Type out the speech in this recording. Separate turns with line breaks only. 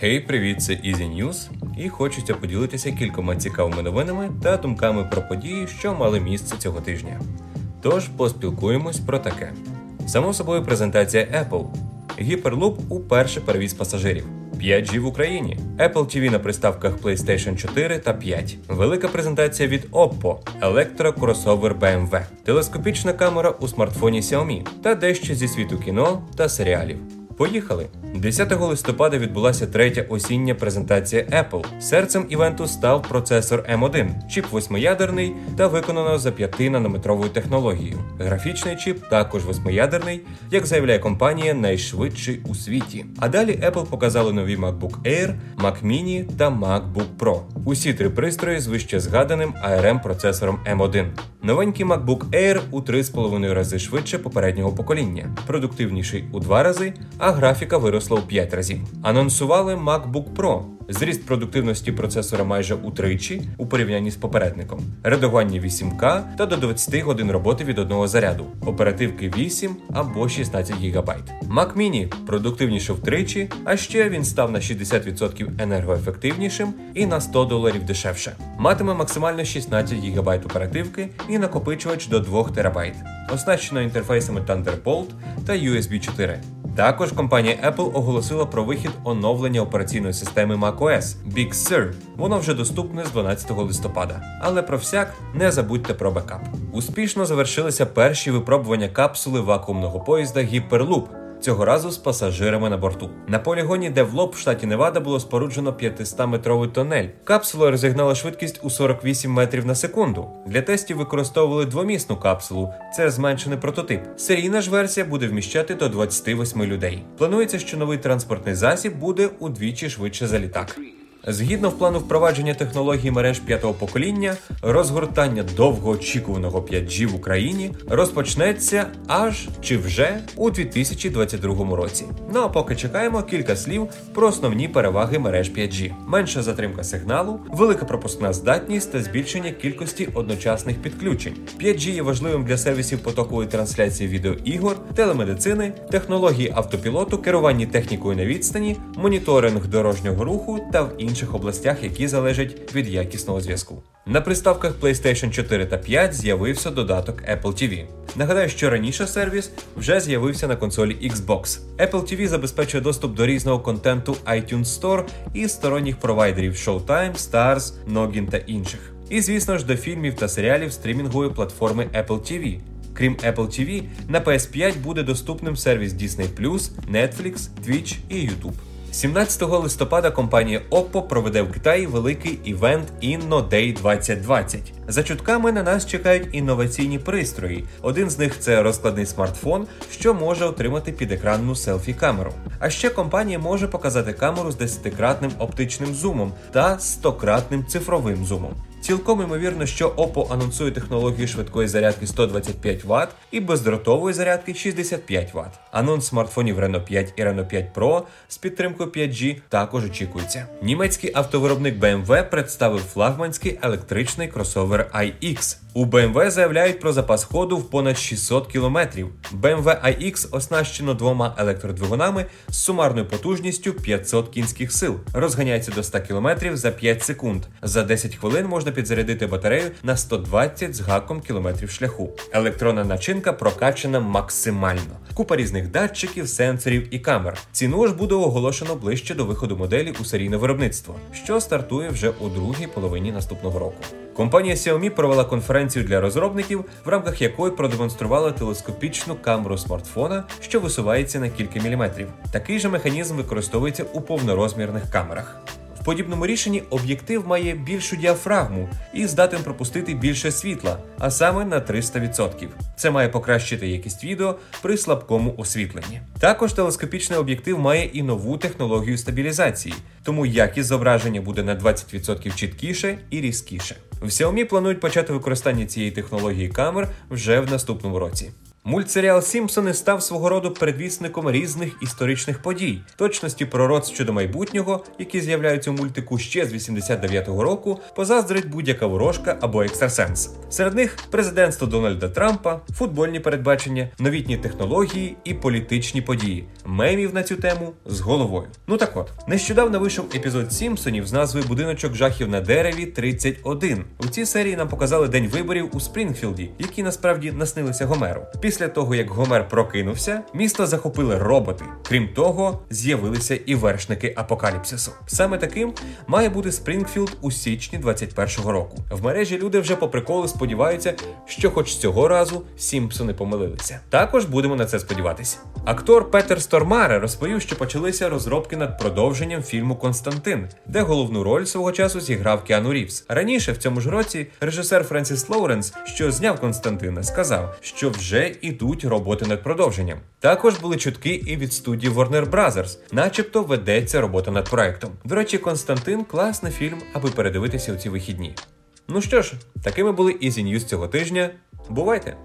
Гей, привіт, це Easy News і хочеться поділитися кількома цікавими новинами та думками про події, що мали місце цього тижня. Тож поспілкуємось про таке. Само собою, презентація Apple. Гіперлуп уперше перевіз пасажирів. 5G в Україні, Apple TV на приставках PlayStation 4 та 5. Велика презентація від Oppo, електрокросовер BMW, телескопічна камера у смартфоні Xiaomi та дещо зі світу кіно та серіалів. Поїхали! 10 листопада відбулася третя осіння презентація Apple. Серцем івенту став процесор M1, чіп восьмиядерний та виконано за 5-нанометровою технологією. Графічний чіп також восьмиядерний, як заявляє компанія, найшвидший у світі. А далі Apple показали нові MacBook Air, Mac Mini та MacBook Pro. Усі три пристрої з вище згаданим ARM процесором M1. Новенький MacBook Air у 3,5 рази швидше попереднього покоління, продуктивніший у 2 рази, а графіка виросла у 5 разів. Анонсували MacBook Pro. Зріст продуктивності процесора майже утричі у порівнянні з попередником, редагування 8К та до 20 годин роботи від одного заряду, оперативки 8 або 16 ГБ. Mac Mini продуктивніше втричі, а ще він став на 60% енергоефективнішим і на 100 доларів дешевше. Матиме максимально 16 ГБ оперативки і накопичувач до 2 ТБ, оснащено інтерфейсами Thunderbolt та USB 4. Також компанія Apple оголосила про вихід оновлення операційної системи macOS Big Sur. Воно вже доступне з 12 листопада. Але про всяк не забудьте про бекап. Успішно завершилися перші випробування капсули вакуумного поїзда Hyperloop цього разу з пасажирами на борту. На полігоні Девлоп в штаті Невада було споруджено 500-метровий тонель. Капсула розігнала швидкість у 48 метрів на секунду. Для тестів використовували двомісну капсулу, це зменшений прототип. Серійна ж версія буде вміщати до 28 людей. Планується, що новий транспортний засіб буде удвічі швидше за літак. Згідно в плану впровадження технологій мереж п'ятого покоління, розгортання довгоочікуваного 5G в Україні розпочнеться аж чи вже у 2022 році. Ну а поки чекаємо кілька слів про основні переваги мереж 5G: менша затримка сигналу, велика пропускна здатність та збільшення кількості одночасних підключень. 5G є важливим для сервісів потокової трансляції відеоігор, телемедицини, технології автопілоту, керування технікою на відстані, моніторинг дорожнього руху та в інших інших областях, які залежать від якісного зв'язку. На приставках PlayStation 4 та 5 з'явився додаток Apple TV. Нагадаю, що раніше сервіс вже з'явився на консолі Xbox. Apple TV забезпечує доступ до різного контенту iTunes Store і сторонніх провайдерів Showtime, Stars, Noggin та інших. І, звісно ж, до фільмів та серіалів стрімінгової платформи Apple TV. Крім Apple TV, на PS5 буде доступним сервіс Disney+, Netflix, Twitch і YouTube. 17 листопада компанія Oppo проведе в Китаї великий івент Inno Day 2020. За чутками на нас чекають інноваційні пристрої. Один з них це розкладний смартфон, що може отримати підекранну селфі-камеру. А ще компанія може показати камеру з 10-кратним оптичним зумом та 100-кратним цифровим зумом. Цілком ймовірно, що Oppo анонсує технологію швидкої зарядки 125 Вт і бездротової зарядки 65 Вт. Анонс смартфонів Reno 5 і Reno 5 Pro з підтримкою 5G також очікується. Німецький автовиробник BMW представив флагманський електричний кросовер iX. У BMW заявляють про запас ходу в понад 600 км. BMW iX оснащено двома електродвигунами з сумарною потужністю 500 кінських сил. Розганяється до 100 км за 5 секунд. За 10 хвилин можна підзарядити батарею на 120 з гаком кілометрів шляху. Електронна начинка прокачана максимально. Купа різних датчиків, сенсорів і камер. Ціну ж буде оголошено ближче до виходу моделі у серійне виробництво, що стартує вже у другій половині наступного року. Компанія Xiaomi провела конференцію для розробників, в рамках якої продемонструвала телескопічну камеру смартфона, що висувається на кілька міліметрів. Такий же механізм використовується у повнорозмірних камерах. Подібному рішенні об'єктив має більшу діафрагму і здатен пропустити більше світла, а саме на 300%. Це має покращити якість відео при слабкому освітленні. Також телескопічний об'єктив має і нову технологію стабілізації, тому якість зображення буде на 20% чіткіше і різкіше. В Xiaomi планують почати використання цієї технології камер вже в наступному році. Мультсеріал Сімпсони став свого роду передвісником різних історичних подій, точності пророцтв щодо майбутнього, які з'являються у мультику ще з 89-го року, позаздрить будь-яка ворожка або екстрасенс. Серед них президентство Дональда Трампа, футбольні передбачення, новітні технології і політичні події. Мемів на цю тему з головою. Ну так от, нещодавно вийшов епізод Сімпсонів з назвою Будиночок жахів на дереві 31. У цій серії нам показали день виборів у Спрінгфілді, які насправді наснилися Гомеру. Після того, як Гомер прокинувся, місто захопили роботи. Крім того, з'явилися і вершники апокаліпсису. Саме таким має бути Спрінгфілд у січні 21-го року. В мережі люди вже по приколу сподіваються, що хоч цього разу Сімпсони помилилися. Також будемо на це сподіватися. Актор Петер Стормаре розповів, що почалися розробки над продовженням фільму Константин, де головну роль свого часу зіграв Кіану Рівс. Раніше в цьому ж році режисер Френсіс Лоуренс, що зняв Константина, сказав, що вже ідуть роботи над продовженням. Також були чутки і від студії Warner Brothers, начебто ведеться робота над проектом. До речі, Константин класний фільм, аби передивитися у ці вихідні. Ну що ж, такими були Easy News цього тижня. Бувайте!